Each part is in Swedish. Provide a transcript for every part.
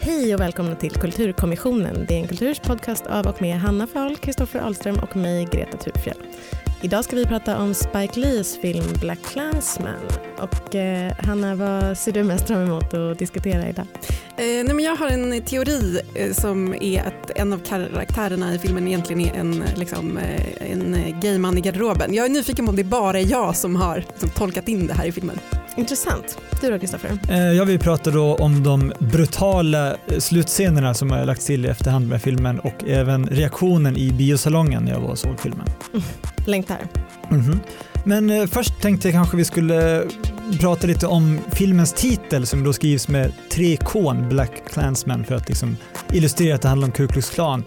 Hej och välkomna till Kulturkommissionen. Det är en kulturs podcast av och med Hanna Fahl, Kristoffer Ahlström och mig, Greta Thurfjell. Idag ska vi prata om Spike Lees film Black Klansman. Och eh, Hanna, vad ser du mest fram emot att diskutera idag? Eh, nej men jag har en teori eh, som är att en av karaktärerna i filmen egentligen är en, liksom, eh, en gay man i garderoben. Jag är nyfiken på om det bara är jag som har som tolkat in det här i filmen. Intressant. Du då Kristoffer? Eh, jag vill prata då om de brutala eh, slutscenerna som har lagts till i efterhand med filmen och även reaktionen i biosalongen när jag var och såg filmen. Mm. Längtar. Mm -hmm. Men eh, först tänkte jag kanske vi skulle prata lite om filmens titel som då skrivs med tre K, Black Klansman, för att liksom illustrera att det handlar om Ku Klux Klan.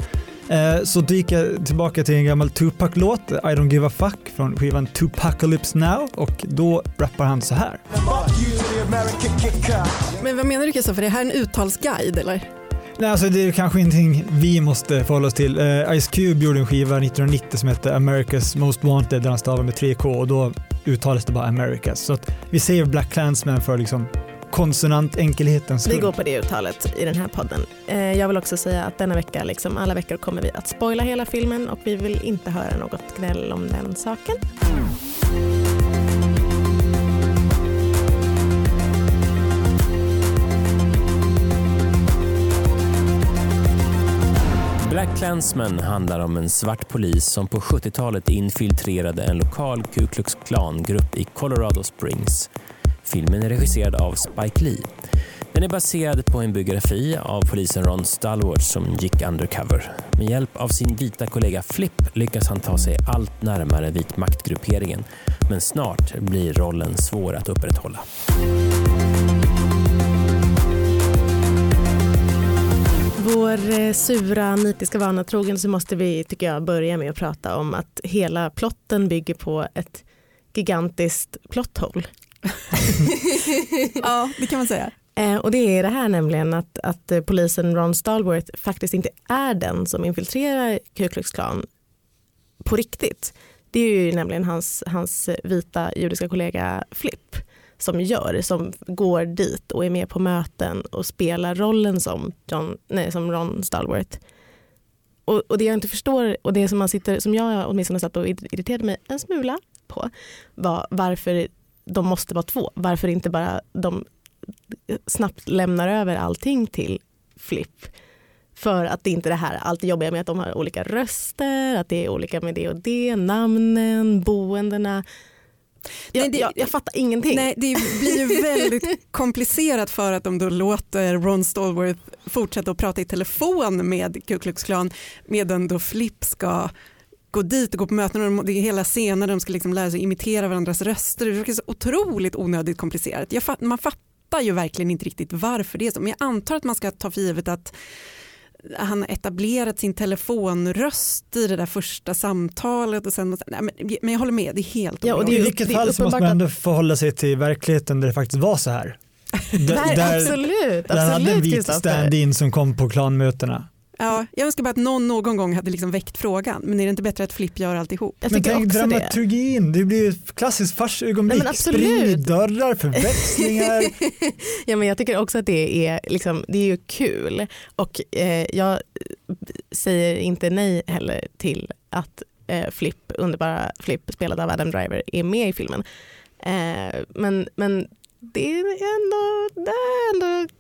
Eh, så dyker jag tillbaka till en gammal Tupac-låt, I don't give a fuck, från skivan Tupacalypse Now och då rappar han så här. Men vad menar du Kristoffer, är det här en uttalsguide eller? Nej, alltså det är kanske ingenting vi måste förhålla oss till. Uh, Ice Cube gjorde en skiva 1990 som hette America's Most Wanted där han stavade med 3K och då uttalades det bara Americas. Så att vi säger Black Clansman för liksom konsonantenkelhetens skull. Vi går på det uttalet i den här podden. Eh, jag vill också säga att denna vecka, liksom alla veckor, kommer vi att spoila hela filmen och vi vill inte höra något gnäll om den saken. Black Klansman handlar om en svart polis som på 70-talet infiltrerade en lokal Ku Klux Klan-grupp i Colorado Springs. Filmen är regisserad av Spike Lee. Den är baserad på en biografi av polisen Ron Stallworth som gick undercover. Med hjälp av sin vita kollega Flip lyckas han ta sig allt närmare vit maktgrupperingen. Men snart blir rollen svår att upprätthålla. Vår eh, sura nitiska vana trogen så måste vi, tycker jag, börja med att prata om att hela plotten bygger på ett gigantiskt plotthål. ja, det kan man säga. Eh, och det är det här nämligen att, att eh, polisen Ron Stallworth faktiskt inte är den som infiltrerar Ku Klux Klan på riktigt. Det är ju nämligen hans, hans vita judiska kollega Flip som gör, som går dit och är med på möten och spelar rollen som, John, nej, som Ron Stallworth. Och, och det jag inte förstår och det som, man sitter, som jag åtminstone satt och irriterade mig en smula på var varför de måste vara två. Varför inte bara de snabbt lämnar över allting till Flip. För att det inte är det här allt jobbiga med att de har olika röster, att det är olika med det och det, namnen, boendena. Jag, jag, jag, fattar ingenting. Nej, det blir ju väldigt komplicerat för att de då låter Ron Stallworth fortsätta att prata i telefon med Ku Klux Klan medan då Flip ska gå dit och gå på möten och det är hela scener de ska liksom lära sig imitera varandras röster. Det är så otroligt onödigt komplicerat. Fatt, man fattar ju verkligen inte riktigt varför det är så men jag antar att man ska ta för givet att han etablerat sin telefonröst i det där första samtalet och sen, nej, men, men jag håller med, det är helt ja, och det, I vilket fall så måste man ändå förhålla sig till verkligheten där det faktiskt var så här. D där, absolut, där absolut, hade en vit stand-in som kom på klanmötena. Ja, jag önskar bara att någon någon gång hade liksom väckt frågan, men är det inte bättre att Flipp gör alltihop? Jag men tänk dramaturgin, det. det blir ett klassiskt farsögonblick, spring i dörrar, förväxlingar. ja, men jag tycker också att det är, liksom, det är ju kul och eh, jag säger inte nej heller till att eh, Flipp, underbara Flipp spelad av Adam Driver är med i filmen. Eh, men, men det är ändå, det är ändå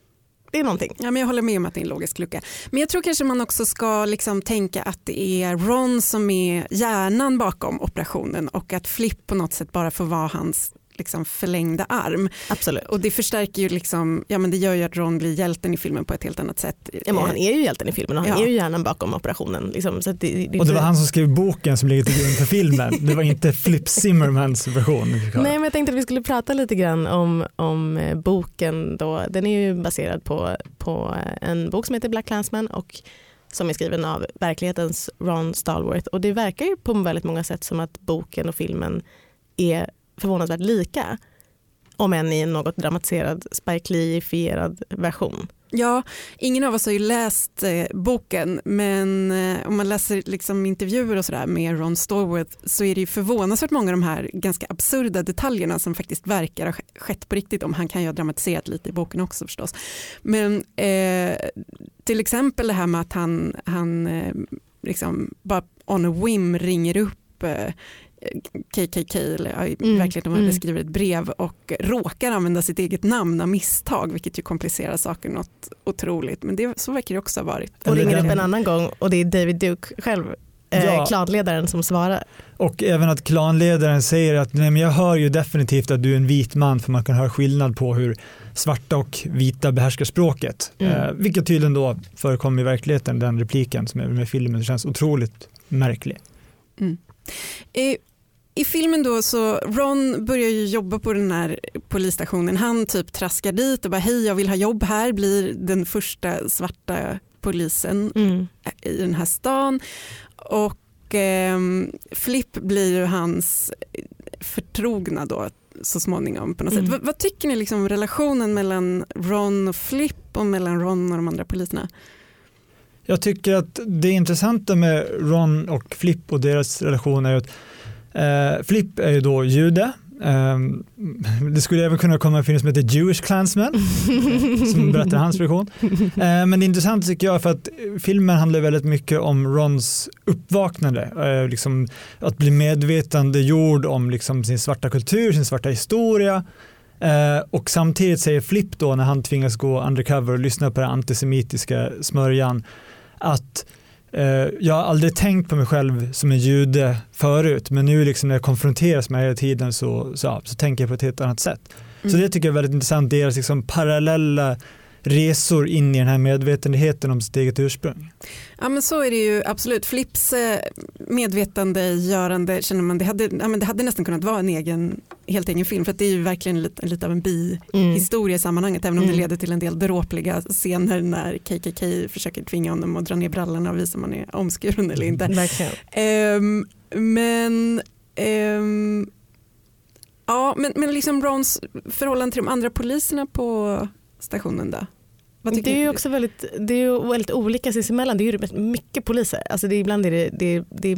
det är någonting. Ja, men jag håller med om att det är en logisk lucka. Men jag tror kanske man också ska liksom tänka att det är Ron som är hjärnan bakom operationen och att Flip på något sätt bara får vara hans liksom förlängda arm. Absolut. Och det förstärker ju liksom, ja men det gör ju att Ron blir hjälten i filmen på ett helt annat sätt. Ja, men han är ju hjälten i filmen och han ja. är ju hjärnan bakom operationen. Liksom, så det, det, och det var han som skrev boken som ligger till grund för filmen. Det var inte Flip Zimmermans version. Nej men jag tänkte att vi skulle prata lite grann om, om eh, boken då. Den är ju baserad på, på en bok som heter Black Clansman och som är skriven av verklighetens Ron Stallworth och det verkar ju på väldigt många sätt som att boken och filmen är förvånansvärt lika. Om än i en något dramatiserad Spike Lee-ifierad version. Ja, ingen av oss har ju läst eh, boken men eh, om man läser liksom, intervjuer och sådär med Ron Stallworth så är det ju förvånansvärt många av de här ganska absurda detaljerna som faktiskt verkar ha skett på riktigt. Om han kan ju ha dramatiserat lite i boken också förstås. Men eh, till exempel det här med att han, han eh, liksom bara on a whim ringer upp eh, KKK, eller mm. verkligen de mm. skriver ett brev och råkar använda sitt eget namn av misstag, vilket ju komplicerar saker något otroligt. Men det, så verkar det också ha varit. Och ringer upp en annan gång och det är David Duke själv, eh, ja. klanledaren som svarar. Och även att klanledaren säger att nej, men jag hör ju definitivt att du är en vit man för man kan höra skillnad på hur svarta och vita behärskar språket. Mm. Eh, vilket tydligen då förekommer i verkligheten, den repliken som är med filmen, det känns otroligt märklig. Mm. Eh, i filmen då så Ron börjar ju jobba på den här polisstationen. Han typ traskar dit och bara hej jag vill ha jobb här, blir den första svarta polisen mm. i den här stan. Och eh, Flip blir ju hans förtrogna då så småningom på något mm. sätt. V vad tycker ni liksom om relationen mellan Ron och Flip och mellan Ron och de andra poliserna? Jag tycker att det intressanta med Ron och Flip och deras relation är att Eh, Flip är ju då jude. Eh, det skulle även kunna komma en film som heter Jewish Klansman som berättar hans version. Eh, men det är intressant tycker jag för att filmen handlar väldigt mycket om Rons uppvaknande. Eh, liksom att bli medvetandegjord om liksom sin svarta kultur, sin svarta historia. Eh, och samtidigt säger Flip då när han tvingas gå undercover och lyssna på den antisemitiska smörjan att jag har aldrig tänkt på mig själv som en jude förut men nu liksom när jag konfronteras med det hela tiden så, så, så tänker jag på ett helt annat sätt. Mm. Så det tycker jag är väldigt intressant, deras liksom parallella resor in i den här medvetenheten om sitt eget ursprung. Ja men så är det ju absolut. Flips eh, medvetandegörande känner man, det hade, ja, men det hade nästan kunnat vara en egen, helt egen film för det är ju verkligen lite, lite av en bihistoria mm. i sammanhanget även om mm. det leder till en del dråpliga scener när KKK försöker tvinga honom att dra ner brallorna och visa om han är omskuren eller inte. Um, men um, Ja, men, men liksom Rons förhållande till de andra poliserna på stationen då? det är också väldigt, det är väldigt olika sinsemellan. Det är ju mycket poliser. Alltså det är, ibland är det, det, det,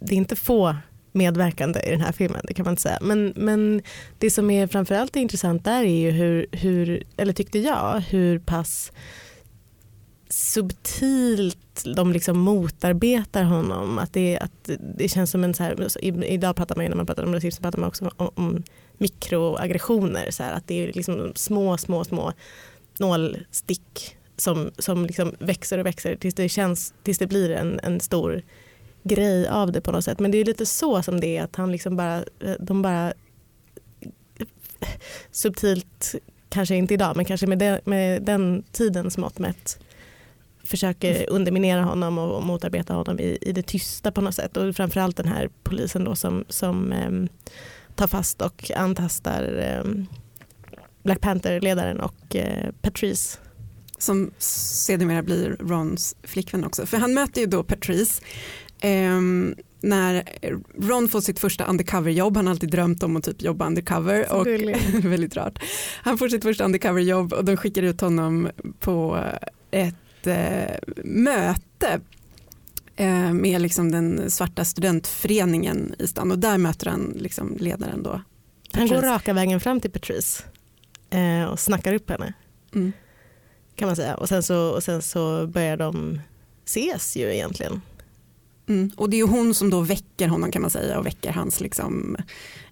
det är inte få medverkande i den här filmen, det kan man inte säga. Men, men det som är framförallt intressant där är ju hur, hur, eller tyckte jag, hur pass subtilt de liksom motarbetar honom. Att det, att det känns som en så här, idag pratar man ju när man pratar om rasism pratar man också om, om mikroaggressioner. Så här, att det är liksom små, små, små nålstick som, som liksom växer och växer tills det, känns, tills det blir en, en stor grej av det på något sätt. Men det är lite så som det är att han liksom bara, de bara subtilt, kanske inte idag, men kanske med, de, med den tidens mått mätt försöker underminera honom och motarbeta honom i, i det tysta på något sätt. Och framförallt den här polisen då som, som um, tar fast och antastar um, Black Panther-ledaren och uh, Patrice. Som sedermera blir Rons flickvän också. För han möter ju då Patrice um, när Ron får sitt första undercover-jobb, han har alltid drömt om att typ jobba undercover. Och, väldigt rart. Han får sitt första undercover-jobb och de skickar ut honom på ett eh, möte eh, med liksom den svarta studentföreningen i stan och där möter han liksom ledaren då. Han går raka vägen fram till Patrice eh, och snackar upp henne. Mm. Kan man säga. Och sen, så, och sen så börjar de ses ju egentligen. Mm. Och det är hon som då väcker honom kan man säga och väcker hans liksom,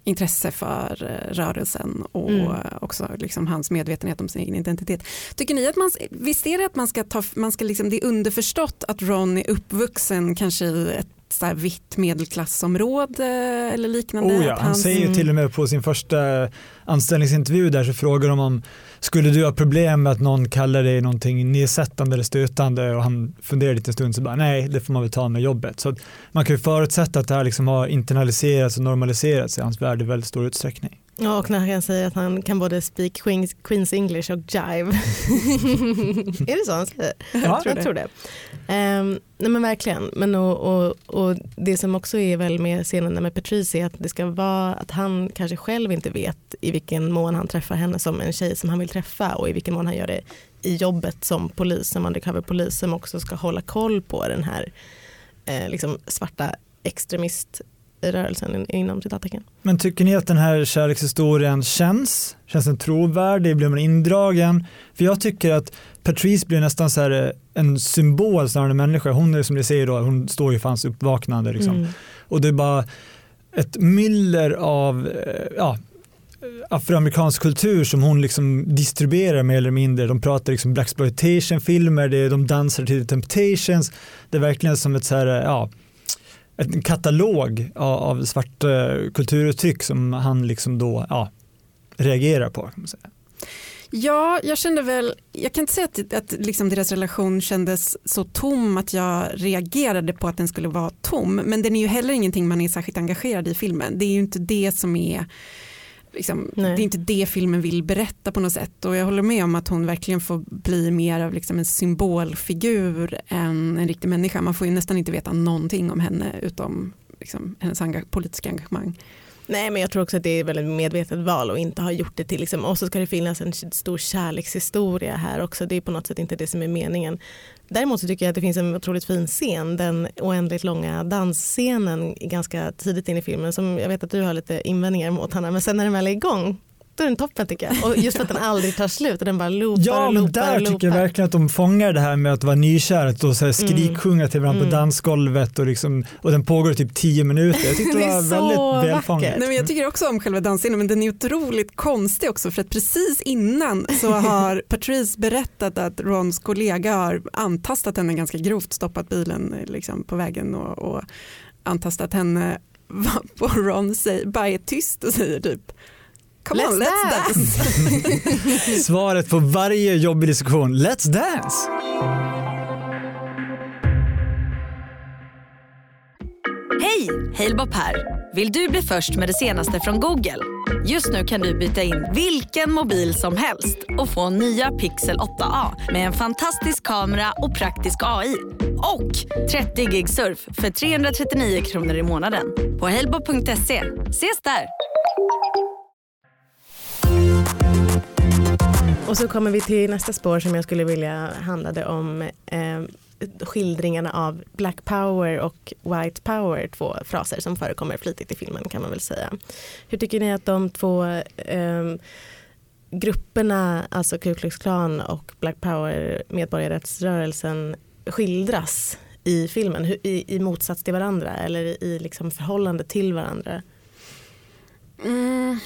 intresse för eh, rörelsen och mm. också liksom hans medvetenhet om sin egen identitet. Tycker ni att man, visst är det att man ska ta, man ska liksom, det är underförstått att Ron är uppvuxen kanske i ett så här vitt medelklassområde eller liknande? Oh ja, han säger ju till och med på sin första anställningsintervju där så frågar de om skulle du ha problem med att någon kallar dig någonting nedsättande eller stötande och han funderar lite en stund så bara nej det får man väl ta med jobbet. Så man kan ju förutsätta att det här liksom har internaliserats och normaliserats i hans värld i väldigt stor utsträckning. Ja, och när han säger att han kan både speak Queens, Queens English och jive. är det så han säger? Ja, jag tror, jag tror det. Um, nej men verkligen. Men och, och, och, det som också är väl med scenen med Patrice är att det ska vara att han kanske själv inte vet i vilken mån han träffar henne som en tjej som han vill träffa och i vilken mån han gör det i jobbet som polis, som undercover-polis som också ska hålla koll på den här eh, liksom svarta extremiströrelsen inom citattecken. Men tycker ni att den här kärlekshistorien känns? Känns den trovärdig? Blir man indragen? För jag tycker att Patrice blir nästan så här eh, en symbol snarare än en människa. Hon är som ni säger då, hon står ju för hans uppvaknande liksom. Mm. Och det är bara ett myller av eh, ja, afroamerikansk kultur som hon liksom distribuerar mer eller mindre. De pratar liksom blaxploitation-filmer, de dansar till Temptations. Det är verkligen som ett så här, ja, en katalog av, av svarta eh, kulturuttryck som han liksom då ja, reagerar på. Kan man säga. Ja, jag kände väl, jag kan inte säga att, att liksom deras relation kändes så tom att jag reagerade på att den skulle vara tom, men den är ju heller ingenting man är särskilt engagerad i filmen. Det är ju inte det som är Liksom, det är inte det filmen vill berätta på något sätt och jag håller med om att hon verkligen får bli mer av liksom en symbolfigur än en riktig människa. Man får ju nästan inte veta någonting om henne utom liksom, hennes enga politiska engagemang. Nej men jag tror också att det är ett väldigt medvetet val och inte ha gjort det till liksom, och så ska det finnas en stor kärlekshistoria här också. Det är på något sätt inte det som är meningen. Däremot så tycker jag att det finns en otroligt fin scen, den oändligt långa dansscenen ganska tidigt in i filmen som jag vet att du har lite invändningar mot Hanna, men sen när den väl är igång då är den toppen tycker jag. Och just för att den aldrig tar slut och den bara loopar Ja, och men loopar där och tycker jag verkligen att de fångar det här med att vara nykär och så här skriksjunga till varandra Mm. på dansgolvet och, liksom, och den pågår i typ tio minuter. Jag tyckte det, Det är var väldigt välfångat. Nej, men jag tycker också om själva dansscenen men den är otroligt konstig också för att precis innan så har Patrice berättat att Rons kollega har antastat henne ganska grovt, stoppat bilen liksom, på vägen och, och antastat henne på Ron säger, bara är tyst och säger typ Come on, Let's let's dance. Svaret på varje jobbig diskussion, let's dance! Hej! Halebop här. Vill du bli först med det senaste från Google? Just nu kan du byta in vilken mobil som helst och få nya Pixel 8A med en fantastisk kamera och praktisk AI. Och 30 gig surf för 339 kronor i månaden på halebop.se. Ses där! Och så kommer vi till nästa spår som jag skulle vilja handlade om eh, skildringarna av Black Power och White Power, två fraser som förekommer flitigt i filmen kan man väl säga. Hur tycker ni att de två eh, grupperna, alltså Ku Klux Klan och Black Power, medborgarrättsrörelsen, skildras i filmen i, i motsats till varandra eller i, i liksom förhållande till varandra? Mm,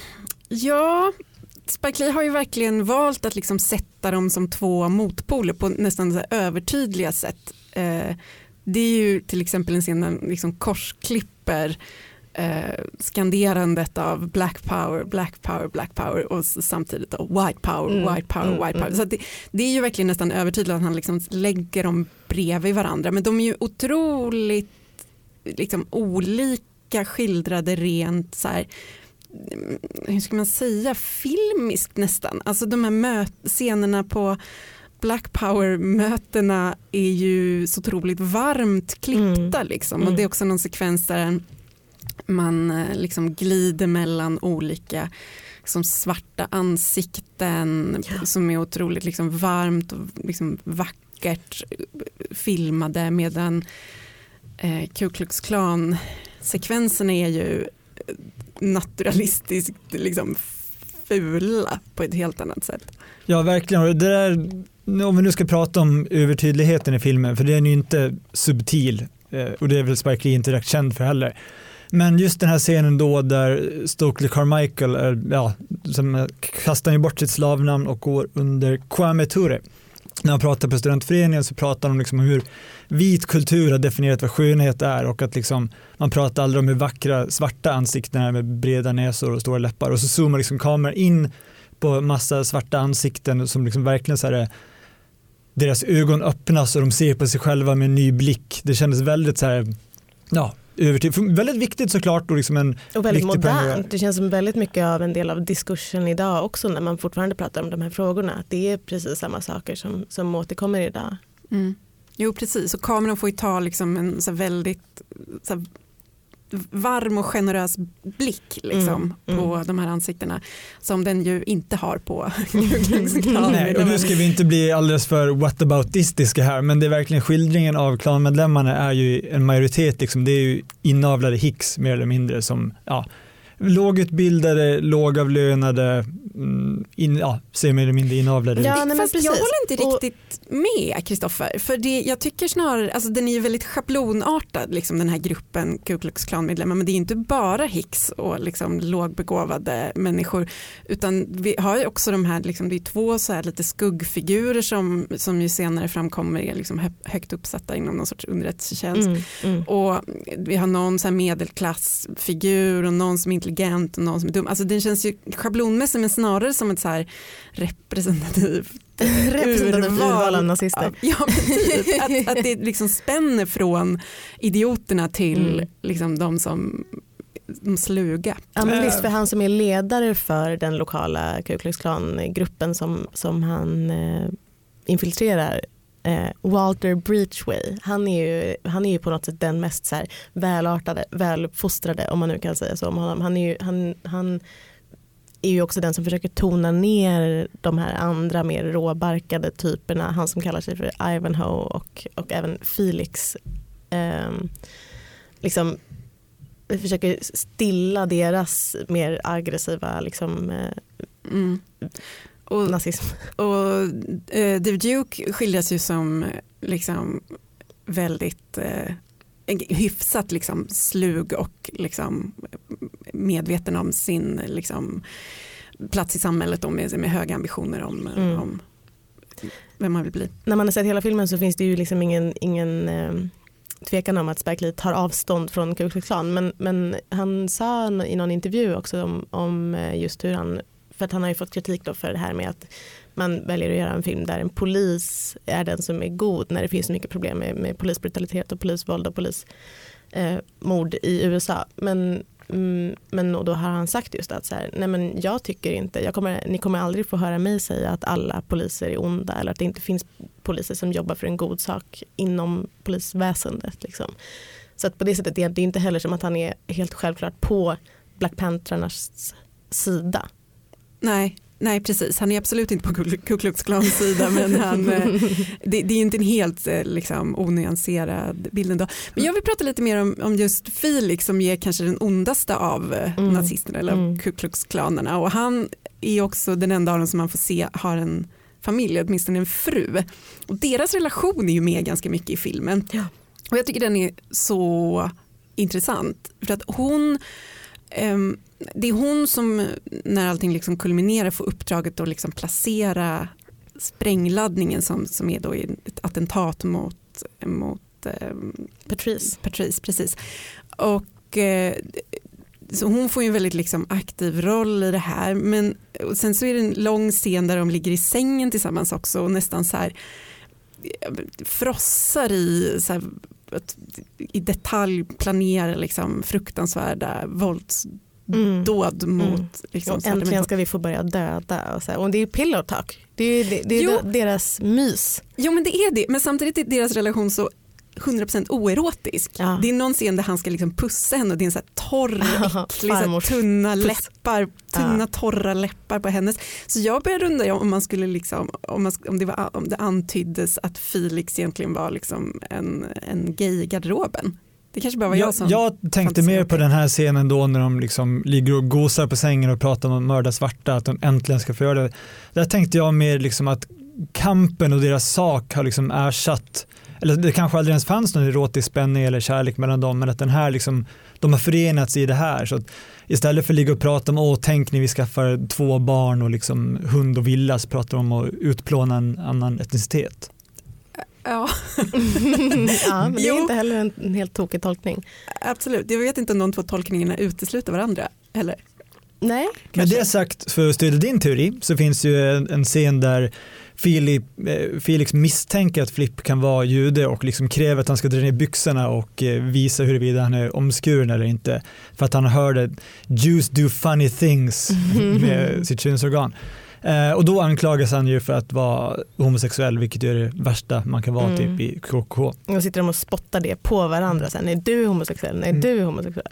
ja, Spike Lee har ju verkligen valt att liksom sätta dem som två motpoler på nästan så övertydliga sätt. Eh, det är ju till exempel en scen där liksom korsklipper eh, skanderandet av black power, black power, black power och samtidigt då white power, Mm, white power, mm, white power. mm. Så att det, det är ju verkligen nästan övertydligt att han liksom lägger dem bredvid varandra men de är ju otroligt liksom, olika skildrade rent så här hur ska man säga, filmiskt nästan. Alltså de här möt- scenerna på Black Power-mötena är ju så otroligt varmt klippta Mm. liksom. Mm. och det är också någon sekvens där man eh, liksom glider mellan olika som svarta ansikten Ja. som är otroligt liksom varmt och liksom vackert eh, filmade medan eh, Ku Klux Klan sekvenserna är ju naturalistiskt liksom fula på ett helt annat sätt. Ja, verkligen. Det där, om vi nu ska prata om övertydligheten i filmen, för den är ju inte subtil eh, och det är väl Spike Lee inte direkt känd för heller. Men just den här scenen då där Stokely Carmichael, är, ja, som kastar ju bort sitt slavnamn och går under Kwame Ture. När han pratar på studentföreningen så pratar de liksom om liksom hur vit kultur har definierat vad skönhet är och att liksom, man pratar aldrig om hur vackra svarta ansikten är med breda näsor och stora läppar och så zoomar liksom kameran in på massa svarta ansikten som liksom verkligen så här är- deras ögon öppnas och de ser på sig själva med en ny blick. Det kändes väldigt så här, ja, övertid. För väldigt viktigt såklart och liksom en Och väldigt modernt. Det känns som väldigt mycket av en del av diskursen idag också när man fortfarande pratar om de här frågorna. Att det är precis samma saker som, som återkommer idag. Mm. Jo precis och kameran får ju ta liksom en så här väldigt så här varm och generös blick liksom, Mm, på de här ansiktena som den ju inte har på. Nej, och nu ska vi inte bli alldeles för whataboutistiska här men det är verkligen skildringen av klanmedlemmarna är ju en majoritet, liksom, det är ju inavlade hicks mer eller mindre som ja, lågutbildade, lågavlönade, mm, in, ja, ser mer eller mindre inavlade Ja, ut. nej, men Fast jag håller inte Och- riktigt med Kristoffer. För det, jag tycker snarare, alltså den är ju väldigt schablonartad liksom den här gruppen Ku Klux Klan-medlemmar men det är inte bara hicks och liksom lågbegåvade människor utan vi har ju också de här, liksom, det är två så här lite skuggfigurer som, som ju senare framkommer är liksom hö- högt uppsatta inom någon sorts underrättelsetjänst. Mm, mm. Och vi har någon så här medelklassfigur och någon som är intelligent och någon som är dum. Alltså den känns ju schablonmässig men snarare som ett så här representativt Representativ urval av nazister. Ja, typ. att, att det liksom spänner från idioterna till Mm. liksom de som de sluga. Ja, men visst, för han som är ledare för den lokala Ku Klux Klan-gruppen som, som han eh, infiltrerar, eh, Walter Breachway, han är, ju, han är ju på något sätt den mest så här, välartade, väluppfostrade om man nu kan säga så om honom. Han är ju, han, han är ju också den som försöker tona ner de här andra mer råbarkade typerna, han som kallar sig för Ivanhoe och, och även Felix. Eh, liksom vi försöker stilla deras mer aggressiva liksom, eh, Mm. Och, nazism. och eh, David Duke skildras ju som eh, liksom väldigt eh, hyfsat liksom slug och liksom medveten om sin liksom, plats i samhället och med, med höga ambitioner om, Mm. om vem man vill bli. När man har sett hela filmen så finns det ju liksom ingen, ingen eh, tvekan om att Spike Lee tar avstånd från Ku Klux Klan men, men han sa i någon intervju också om, om eh, just hur han, för att han har ju fått kritik då för det här med att man väljer att göra en film där en polis är den som är god när det finns så mycket problem med, med polisbrutalitet och polisvåld och polismord eh, i USA. Men, mm, men och då har han sagt just att så här, nej men jag tycker inte, jag kommer, ni kommer aldrig få höra mig säga att alla poliser är onda eller att det inte finns poliser som jobbar för en god sak inom polisväsendet. Liksom. Så att på det sättet det är det inte heller som att han är helt självklart på Black Panthernas sida. Nej, nej, precis. Han är absolut inte på Ku- Klux Klans sida men han, eh, det, det är inte en helt eh, liksom, onyanserad bild ändå. Men jag vill prata lite mer om, om just Felix som är kanske den ondaste av eh, Mm. nazisterna eller Mm. Ku Klux Klanerna och han är också den enda av dem som man får se har en familj, åtminstone en fru. Och deras relation är ju med ganska mycket i filmen. Ja. Och jag tycker den är så intressant för att hon Ehm, det är hon som när allting liksom kulminerar får uppdraget att liksom placera sprängladdningen som, som är då ett attentat mot, mot ehm, Patrice. Patrice. Precis. Och, eh, så hon får ju en väldigt liksom aktiv roll i det här men sen så är det en lång scen där de ligger i sängen tillsammans också och nästan så här eh, frossar i så här, i detalj planera liksom fruktansvärda våldsdåd Mm. mot Mm. liksom, svarta äntligen ska vi få börja döda. Och, så här. och det är pillow talk. Det är, det, det är deras mys. Jo men det är det, men samtidigt är deras relation så 100% oerotisk. Ja. Det är någon scen där han ska liksom pussa henne och det är en så här torr, äcklig, så tunna puss. läppar, tunna Ja. torra läppar på hennes. Så jag började undra om man skulle liksom, om, man, om, det, var, om det antyddes att Felix egentligen var liksom en, en gay i garderoben. Det kanske bara var jag Jag, som... jag tänkte mer på den här scenen då när de liksom ligger och gosar på sängen och pratar om att mörda svarta, att de äntligen ska få göra det. Där tänkte jag mer liksom att kampen och deras sak har liksom ersatt, eller det kanske aldrig ens fanns någon erotisk spänning eller kärlek mellan dem, men att den här liksom, de har förenats i det här. Så att istället för att ligga och prata om, åh tänk när vi skaffar två barn och liksom hund och villas, pratar de om att utplåna en annan etnicitet. Ja, ja, men det är Jo. inte heller en, en helt tokig tolkning. absolut. Jag vet inte om de två tolkningarna utesluter varandra heller. Nej, Med det sagt, för att stödja din teori, så finns ju en, en scen där Filip, eh, Felix misstänker att Flipp kan vara jude och liksom kräver att han ska dra ner byxorna och eh, visa huruvida han är omskuren eller inte. För att han hörde Jews do funny things med sitt könsorgan. Eh, och då anklagas han ju för att vara homosexuell, vilket är det värsta man kan vara Mm. typ i KKK. Och sitter de och spottar det på varandra sen. Är du homosexuell? Nej, Mm. du är homosexuell.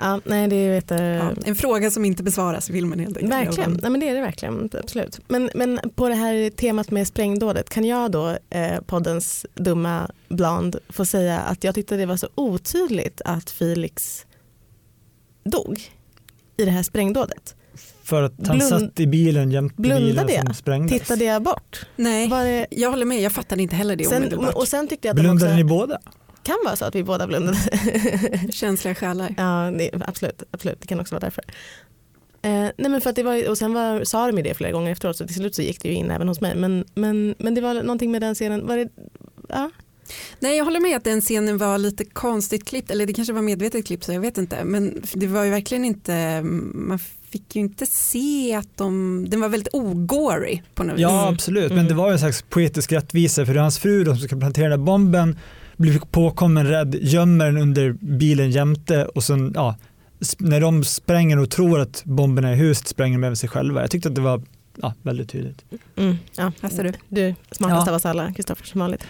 Ja, nej, det är vet, Ja, en fråga som inte besvaras i filmen helt enkelt. Verkligen, nej, men det är det verkligen. Absolut. Men, men på det här temat med sprängdådet, kan jag då, eh, poddens dumma bland, få säga att jag tyckte det var så otydligt att Felix dog i det här sprängdådet. För att han Blund- satt i bilen jämte bilen Blundade som sprängdes. Tittade jag bort? Nej, Var det, jag håller med. Jag fattade inte heller det sen, omedelbart. och sen tyckte jag att de Blundade ni också, båda? kan vara så att vi båda blundade. Känsliga själar. Ja, det, absolut, absolut, det kan också vara därför. Eh, nej men för att det var, och sen var, sa de ju det flera gånger efteråt så till slut så gick det ju in även hos mig. Men, men, men det var någonting med den scenen, var det, ja, Nej, jag håller med att den scenen var lite konstigt klippt, eller det kanske var medvetet klippt så jag vet inte. Men det var ju verkligen inte, man fick ju inte se att de, den var väldigt ogory på något vis. Ja Mm. absolut, men Mm. det var ju en slags poetisk rättvisa för det är hans fru då, som ska plantera den här bomben, blir påkommen rädd, gömmer den under bilen jämte och sen ja, när de spränger och tror att bomberna är i huset spränger de även sig själva. Jag tyckte att det var ja, väldigt tydligt. mm, ja. Här ser du. du smartast Ja. av oss alla, Kristoffer som vanligt.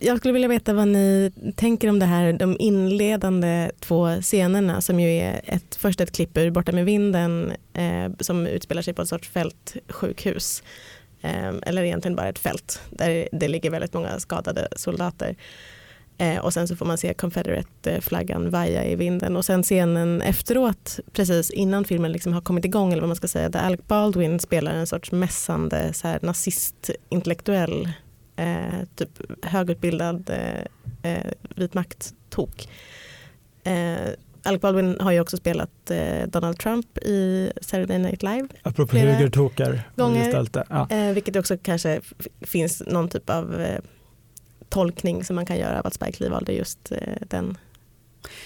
Jag skulle vilja veta vad ni tänker om det här, de inledande två scenerna som ju är ett, först ett klipp ur Borta med vinden eh, som utspelar sig på ett sorts fältsjukhus. Eh, eller egentligen bara ett fält där det ligger väldigt många skadade soldater. Eh, och sen så får man se Confederate-flaggan vaja i vinden och sen scenen efteråt, precis innan filmen liksom har kommit igång eller vad man ska säga, där Alec Baldwin spelar en sorts mässande så här, nazist-intellektuell, eh, typ högutbildad eh, eh, vit makt-tok. Eh, Alec Baldwin har ju också spelat eh, Donald Trump i Saturday Night Live, Apropå högertokar. gånger. Ja. eh, vilket också kanske finns någon typ av eh, tolkning som man kan göra av att Spike Lee valde just eh, den,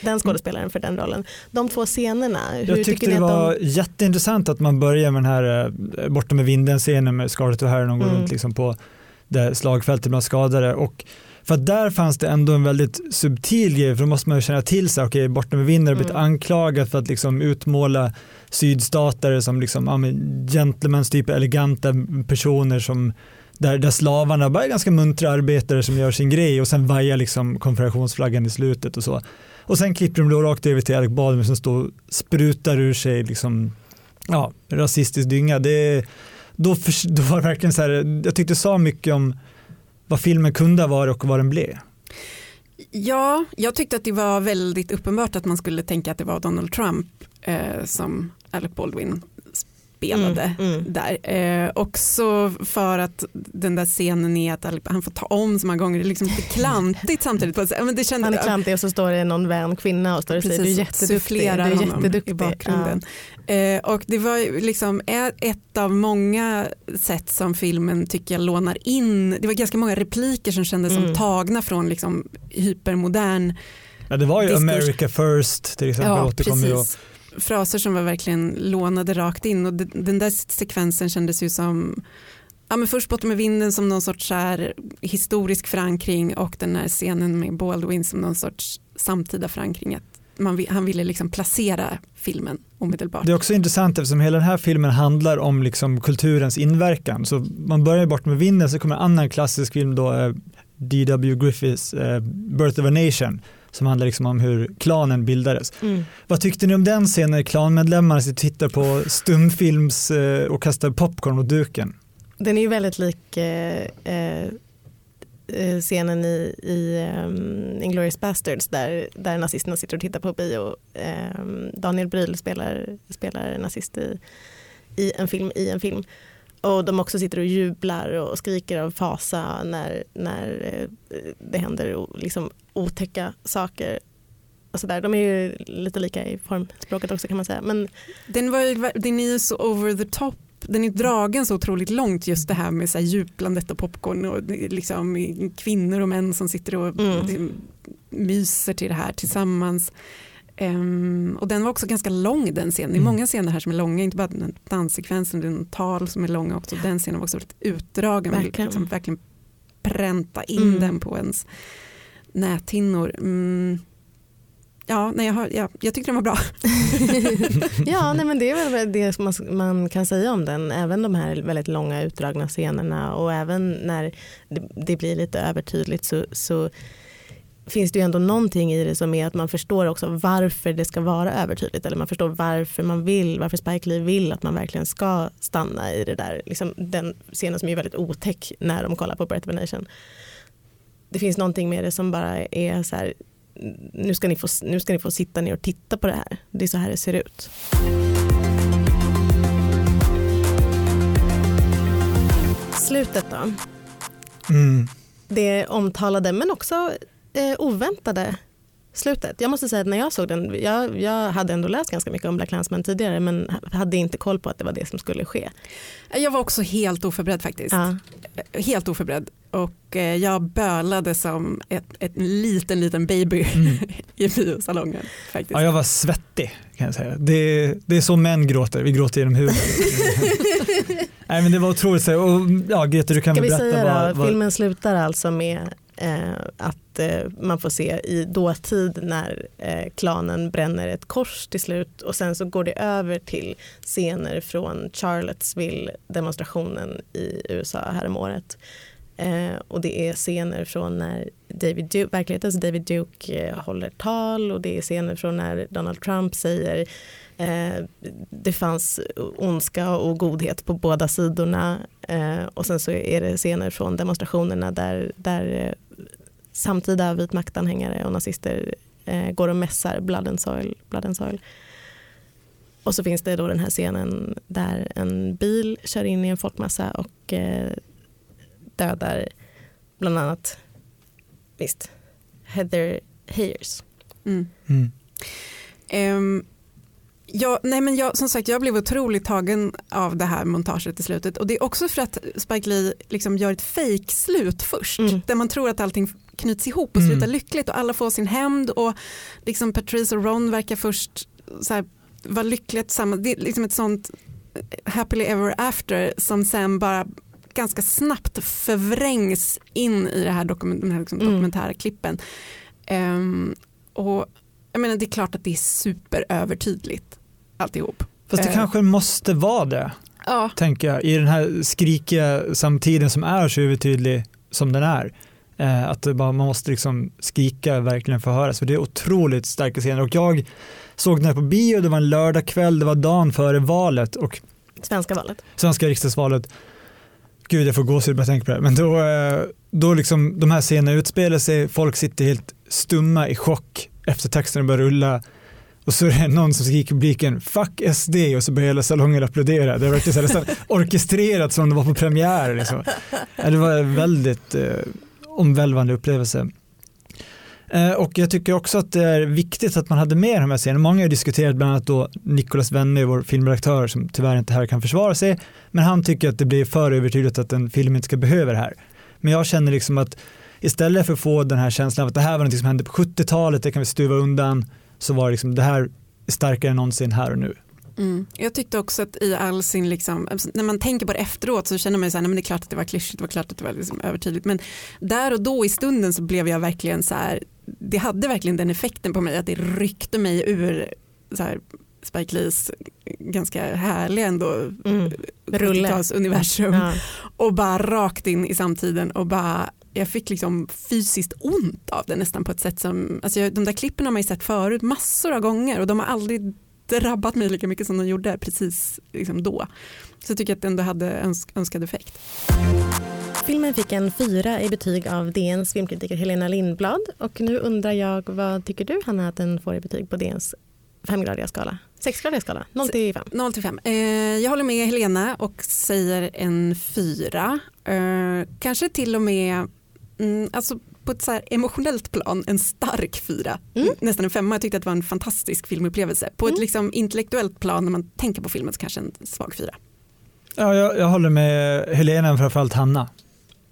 den skådespelaren för den rollen. De två scenerna, hur Jag tyckte det var de... jätteintressant att man börjar med den här eh, Borta med vinden-scenen med Scarlett O'Hara hon går Mm. runt liksom på det slagfältet bland skadade. Och för att där fanns det ändå en väldigt subtil grej, för då måste man ju känna till sig, okej, Borta med vinden har blivit Mm. anklagad för att liksom utmåla sydstatare som liksom, ja, gentlemans, typ eleganta personer som där, där slavarna bara är ganska muntra arbetare som gör sin grej och sen vajar liksom konfederationsflaggan i slutet och så. Och sen klipper de då rakt över till Alec Baldwin som står och sprutar ur sig liksom, ja, rasistisk dynga. Det, då, för, då var det verkligen så här, jag tyckte det sa mycket om vad filmen kunde ha varit och vad den blev. Ja, jag tyckte att det var väldigt uppenbart att man skulle tänka att det var Donald Trump eh, som Alec Baldwin spelade Mm, mm. där. Eh, också för att den där scenen är att han får ta om så många gånger, det är liksom lite klantigt samtidigt. Men det kändes, Han är klantig och så står det någon vän kvinna och står och säger du är jätteduktig. Du är jätteduktig. i bakgrunden. Eh, och det var liksom ett av många sätt som filmen tycker jag lånar in. Det var ganska många repliker som kändes Mm. som tagna från liksom hypermodern Ja, det var ju Diskurs- America first till exempel. Ja, återkommer precis. Fraser som var verkligen lånade rakt in och den där sekvensen kändes ju som Ja, men först Bort med vinden som någon sorts här historisk förankring och den här scenen med Baldwin som någon sorts samtida förankring. Man, han ville liksom placera filmen omedelbart. Det är också intressant eftersom hela den här filmen handlar om liksom kulturens inverkan. Så man börjar bort med vinden så kommer en annan klassisk film då, eh, D.W. Griffiths eh, Birth of a Nation som handlar liksom om hur klanen bildades. Mm. Vad tyckte ni om den scenen när klanmedlemmarna sitter och tittar på stumfilms eh, och kastar popcorn mot duken? Den är ju väldigt lik eh, eh, eh, scenen i, i um, Inglourious Basterds där, där nazisterna sitter och tittar på bio. Ehm, Daniel Bryl spelar, spelar nazist i, i en film i en film. Och de också sitter och jublar och skriker av fasa när, när eh, det händer liksom otäcka saker. Och så där. De är ju lite lika i formspråket också kan man säga. Men Den, var, den är ju så over the top. Den är dragen så otroligt långt just det här med så här djuplandet och popcorn och liksom kvinnor och män som sitter och Mm. myser till det här tillsammans. Ehm, och den var också ganska lång den scenen. Det är Mm. många scener här som är långa, inte bara den danssekvensen, det är tal som är långa också. Den scenen var också väldigt utdragen, Verkligen. liksom verkligen pränta in Mm. den på ens näthinnor. Mm. Ja, nej, jag, ja, jag tyckte den var bra. ja, nej, men det är väl det som man, man kan säga om den. Även de här väldigt långa utdragna scenerna och även när det, det blir lite övertydligt så, så finns det ju ändå någonting i det som är att man förstår också varför det ska vara övertydligt eller man förstår varför man vill, varför Spike Lee vill att man verkligen ska stanna i det där, liksom den scenen som är väldigt otäck när de kollar på Birth of a Nation. Det finns någonting med det som bara är så här, nu ska, ni få, nu ska ni få sitta ner och titta på det här. Det är så här det ser ut. Slutet då. Mm. Det omtalade men också eh, oväntade slutet. Jag måste säga att när jag såg den, jag, jag hade ändå läst ganska mycket om Black Klansman tidigare men hade inte koll på att det var det som skulle ske. Jag var också helt oförberedd faktiskt. Ja. Helt oförberedd. Och eh, jag bölade som ett, ett liten, liten baby Mm. i biosalongen. Faktiskt. Ja, jag var svettig kan jag säga. Det, det är så män gråter, vi gråter genom huvudet. Nej, men det var otroligt. Och, ja, Greta, du kan Ska väl vi berätta säga vad, vad, filmen slutar alltså med eh, Eh, att eh, man får se i dåtid när eh, klanen bränner ett kors till slut och sen så går det över till scener från Charlottesville-demonstrationen i USA häromåret. Eh, och det är scener från när David Duke, verklighetens David Duke eh, håller tal och det är scener från när Donald Trump säger eh, det fanns ondska och godhet på båda sidorna eh, och sen så är det scener från demonstrationerna där, där eh, samtida vitmaktanhängare och nazister eh, går och mässar blood and, soil, blood and soil. Och så finns det då den här scenen där en bil kör in i en folkmassa och eh, dödar bland annat visst, Heather Hayers. Mm. mm. Ehm, ja, nej men jag, som sagt, jag blev otroligt tagen av det här montaget i slutet och det är också för att Spike Lee liksom gör ett fejkslut först Mm. där man tror att allting knyts ihop och Mm. slutar lyckligt och alla får sin hämnd och liksom Patrice och Ron verkar först så här, vara lyckliga tillsammans. Det är liksom ett sånt happily ever after som sen bara ganska snabbt förvrängs in i det här dokument, de här liksom Mm. dokumentära klippen. Ehm, och jag menar, det är klart att det är superövertydligt alltihop. Fast det Eh. kanske måste vara det, Ja, tänker jag, i den här skrikiga samtiden som är så övertydlig som den är. Eh, att bara, man måste liksom skrika verkligen för att höras. För det är otroligt starka scener. Och jag såg den här på bio, det var en lördagkväll, det var dagen före valet och Svenska valet. svenska riksdagsvalet. Gud, jag får gåshud bara jag tänker på det. Men då, eh, då liksom de här scenerna utspelar sig, folk sitter helt stumma i chock efter texten börjar rulla. Och så är det någon som skriker i publiken “fuck SD” och så börjar hela salongen applådera. Det var verkligen så här nästan orkestrerat som det var på premiär. Liksom. Det var väldigt eh, omvälvande upplevelse. Eh, och jag tycker också att det är viktigt att man hade med de här scenerna. Många har diskuterat, bland annat då Nicolas Wenner, vår filmredaktör som tyvärr inte här kan försvara sig, men han tycker att det blir för övertydligt att en film inte ska behöva det här. Men jag känner liksom att istället för att få den här känslan av att det här var något som hände på 70-talet, det kan vi stuva undan, så var det liksom det här starkare än någonsin här och nu mm. Jag tyckte också att i all sin, liksom, när man tänker på det efteråt så känner man ju så här, nej, men det är klart att det var klyschigt, det var klart att det var liksom övertydligt. Men där och då i stunden så blev jag verkligen så här, det hade verkligen den effekten på mig att det ryckte mig ur så här, Spike Lees ganska härliga ändå Mm. 70-talsuniversum Ja. och bara rakt in i samtiden och bara jag fick liksom fysiskt ont av det nästan på ett sätt som, alltså jag, de där klippen har man ju sett förut massor av gånger och de har aldrig drabbat mig lika mycket som de gjorde precis liksom då. Så jag tycker att det ändå hade önsk, önskad effekt. Filmen fick en fyra i betyg av DNs filmkritiker Helena Lindblad och nu undrar jag vad tycker du Hanna att den får i betyg på DNs femgradiga skala? Sexgradiga skala? 0 till 5? 0 till 5. Eh, jag håller med Helena och säger en fyra. Eh, kanske till och med mm, alltså på ett så här emotionellt plan en stark fyra. Mm. Nästan en femma. Jag tyckte att det var en fantastisk filmupplevelse. På ett Mm. liksom intellektuellt plan när man tänker på filmen så kanske en svag fyra. Ja, jag, jag håller med Helena, framförallt Hanna.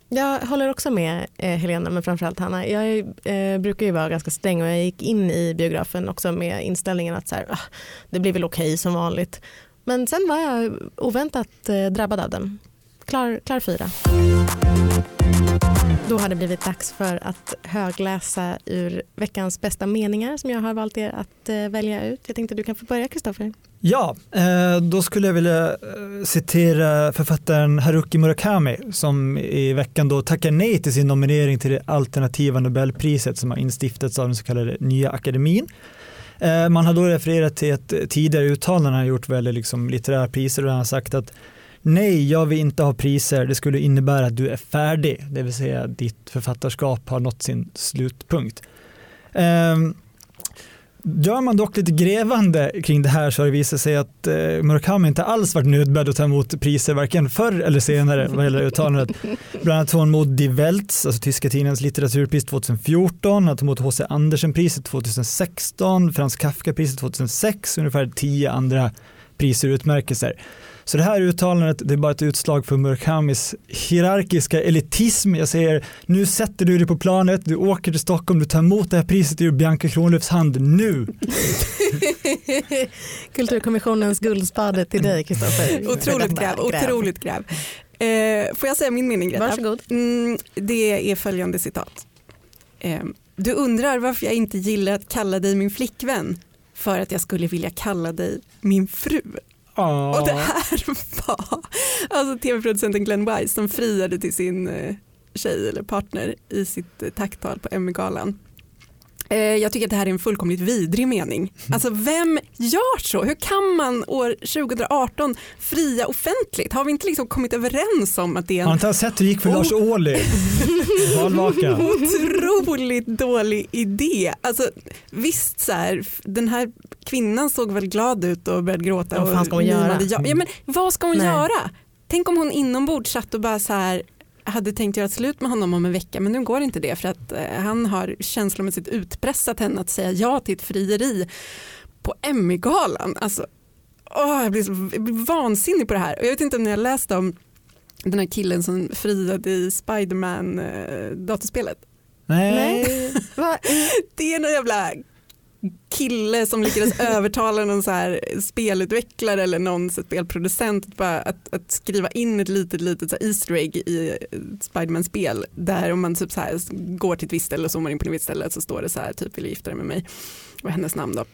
Jag håller också med eh, Helena men framförallt Hanna. Jag eh, brukar ju vara ganska sträng och jag gick in i biografen också med inställningen att så här, ah, det blir väl okej okay som vanligt. Men sen var jag oväntat eh, drabbad av den. Klar, klar fyra. Då har det blivit dags för att högläsa ur veckans bästa meningar som jag har valt er att eh, välja ut. Jag tänkte att du kan få börja Kristoffer. Ja, eh, då skulle jag vilja eh, citera författaren Haruki Murakami som i veckan då tackar nej till sin nominering till det alternativa Nobelpriset som har instiftats av den så kallade Nya Akademin. Man har då refererat till ett tidigare uttalande han gjort vad gäller liksom litterära priser och han har sagt att nej, jag vill inte ha priser, det skulle innebära att du är färdig, det vill säga att ditt författarskap har nått sin slutpunkt. Um, Gör man dock lite grävande kring det här så har det visat sig att eh, Murakami inte alls varit nödbedd att ta emot priser varken förr eller senare vad gäller uttalandet. Bland annat tog han emot Die Welts, alltså tyska tidningens litteraturpris 2014, han tog emot H.C. Andersen-priset 2016, Frans Kafka-priset 2006 ungefär tio andra priser och utmärkelser. Så det här uttalandet det är bara ett utslag för Murakamis hierarkiska elitism. Jag säger nu sätter du dig på planet, du åker till Stockholm, du tar emot det här priset ur Bianca Kronlöfs hand nu. Kulturkommissionens guldspade till dig Kristoffer. otroligt gräv, otroligt gräv. Eh, får jag säga min mening Greta? Varsågod. Mm, det är följande citat. Eh, du undrar varför jag inte gillar att kalla dig min flickvän för att jag skulle vilja kalla dig min fru. Och det här var alltså tv-producenten Glenn Wise som friade till sin eh, tjej eller partner i sitt eh, tacktal på Emmy-galan. Eh, jag tycker att det här är en fullkomligt vidrig mening. Mm. Alltså vem gör så? Hur kan man år 2018 fria offentligt? Har vi inte liksom kommit överens om att det är en... Har inte sett hur det gick för Lars Ohly? Otroligt dålig idé. Alltså, visst så här, den här kvinnan såg väl glad ut och började gråta. Vad fan ska hon göra? Ja, men vad ska hon Nej. göra? Tänk om hon inombords satt och bara så här hade tänkt göra slut med honom om en vecka men nu går inte det för att eh, han har känslomässigt utpressat henne att säga ja till ett frieri på Emmygalan. Alltså, åh, jag, blir så, jag blir vansinnig på det här och jag vet inte om ni har läst om den här killen som friade i Spiderman eh, datorspelet. Nej. Nej. det är någon jävla kille som lyckades övertala någon så här spelutvecklare eller någon spelproducent att, bara, att, att, skriva in ett litet, litet så Easter egg i Spiderman-spel där om man typ så här går till ett visst ställe och zoomar in på ett visst ställe så står det så här typ vill du gifta dig med mig och hennes namn då.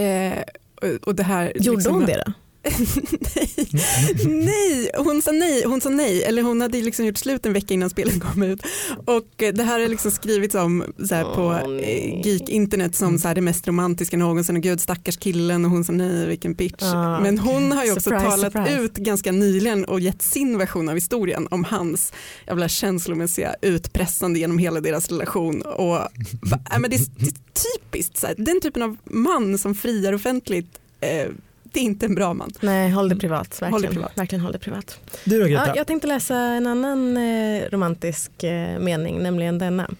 Eh, och, och det här, Gjorde liksom, hon det då? nej. hon sa nej, hon sa nej, eller hon hade liksom gjort slut en vecka innan spelet kom ut. Och eh, det här har liksom skrivits om så här, på oh, geek internet som så här, det mest romantiska någonsin och gud stackars killen och hon sa nej vilken bitch. Ah, Men hon har ju också surprise, talat surprise. ut ganska nyligen och gett sin version av historien om hans jävla känslomässiga utpressande genom hela deras relation. Och, äh, men det, är, det är typiskt, så här, den typen av man som friar offentligt eh, det är inte en bra man. Nej, håll det privat. Verkligen håll det privat. Verkligen håll det privat. Du då, Greta? Ja, jag tänkte läsa en annan eh, romantisk eh, mening, nämligen denna.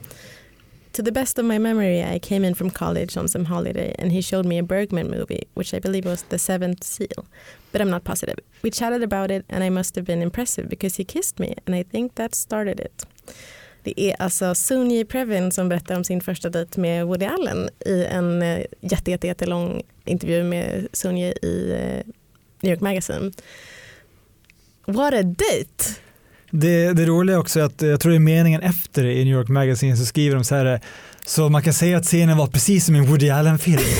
To the best of my memory I came in from college on some holiday and he showed me a Bergman movie which I believe was The Seventh Seal. But I'm not positive. We chatted about it and I must have been impressive because he kissed me and I think that started it. Det är alltså Sunji Previn som berättar om sin första dejt med Woody Allen i en eh, jätte, jätte, jättelång intervju med Sunji i eh, New York Magazine. What a date! Det, det roliga också är att jag tror det är meningen efter i New York Magazine så skriver de så här så man kan säga att scenen var precis som en Woody Allen-film.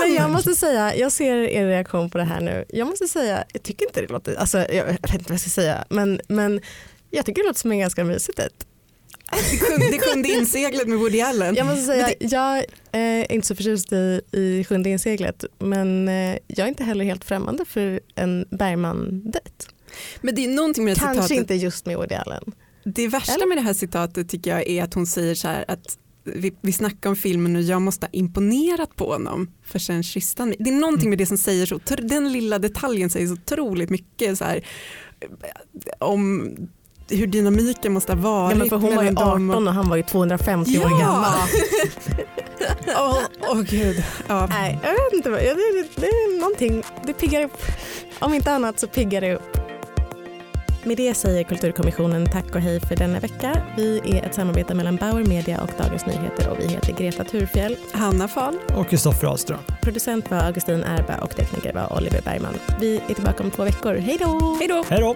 Men jag måste säga, jag ser er reaktion på det här nu. Jag måste säga, jag tycker inte det låter, alltså jag vet inte vad jag ska säga, men, men jag tycker det låter som en ganska mysigt dejt. Det sjunde inseglet med Woody Allen. Jag måste säga, det... jag eh, är inte så förtjust i, i sjunde inseglet men eh, jag är inte heller helt främmande för en Bergman-dejt. Men det är någonting med det Kanske citatet. inte just med Woody Allen. Det värsta Eller? med det här citatet tycker jag är att hon säger så här att vi, vi snackar om filmen och jag måste ha imponerat på honom för sen kysste han mig. Det är någonting med det som säger så, den lilla detaljen säger så otroligt mycket så här, om hur dynamiken måste ha varit. Ja, men för hon var ju 18 och han var ju 250 ja! år gammal. Åh oh, oh, gud. Ja. Nej, jag vet inte. Det, det, det är någonting, det piggar upp. Om inte annat så piggar det upp. Med det säger Kulturkommissionen tack och hej för denna vecka. Vi är ett samarbete mellan Bauer Media och Dagens Nyheter och vi heter Greta Thurfjell. Hanna Fahl. Och Kristoffer Ahlström. Producent var Augustin Erba och tekniker var Oliver Bergman. Vi är tillbaka om två veckor. Hej då! Hej då! Hej då!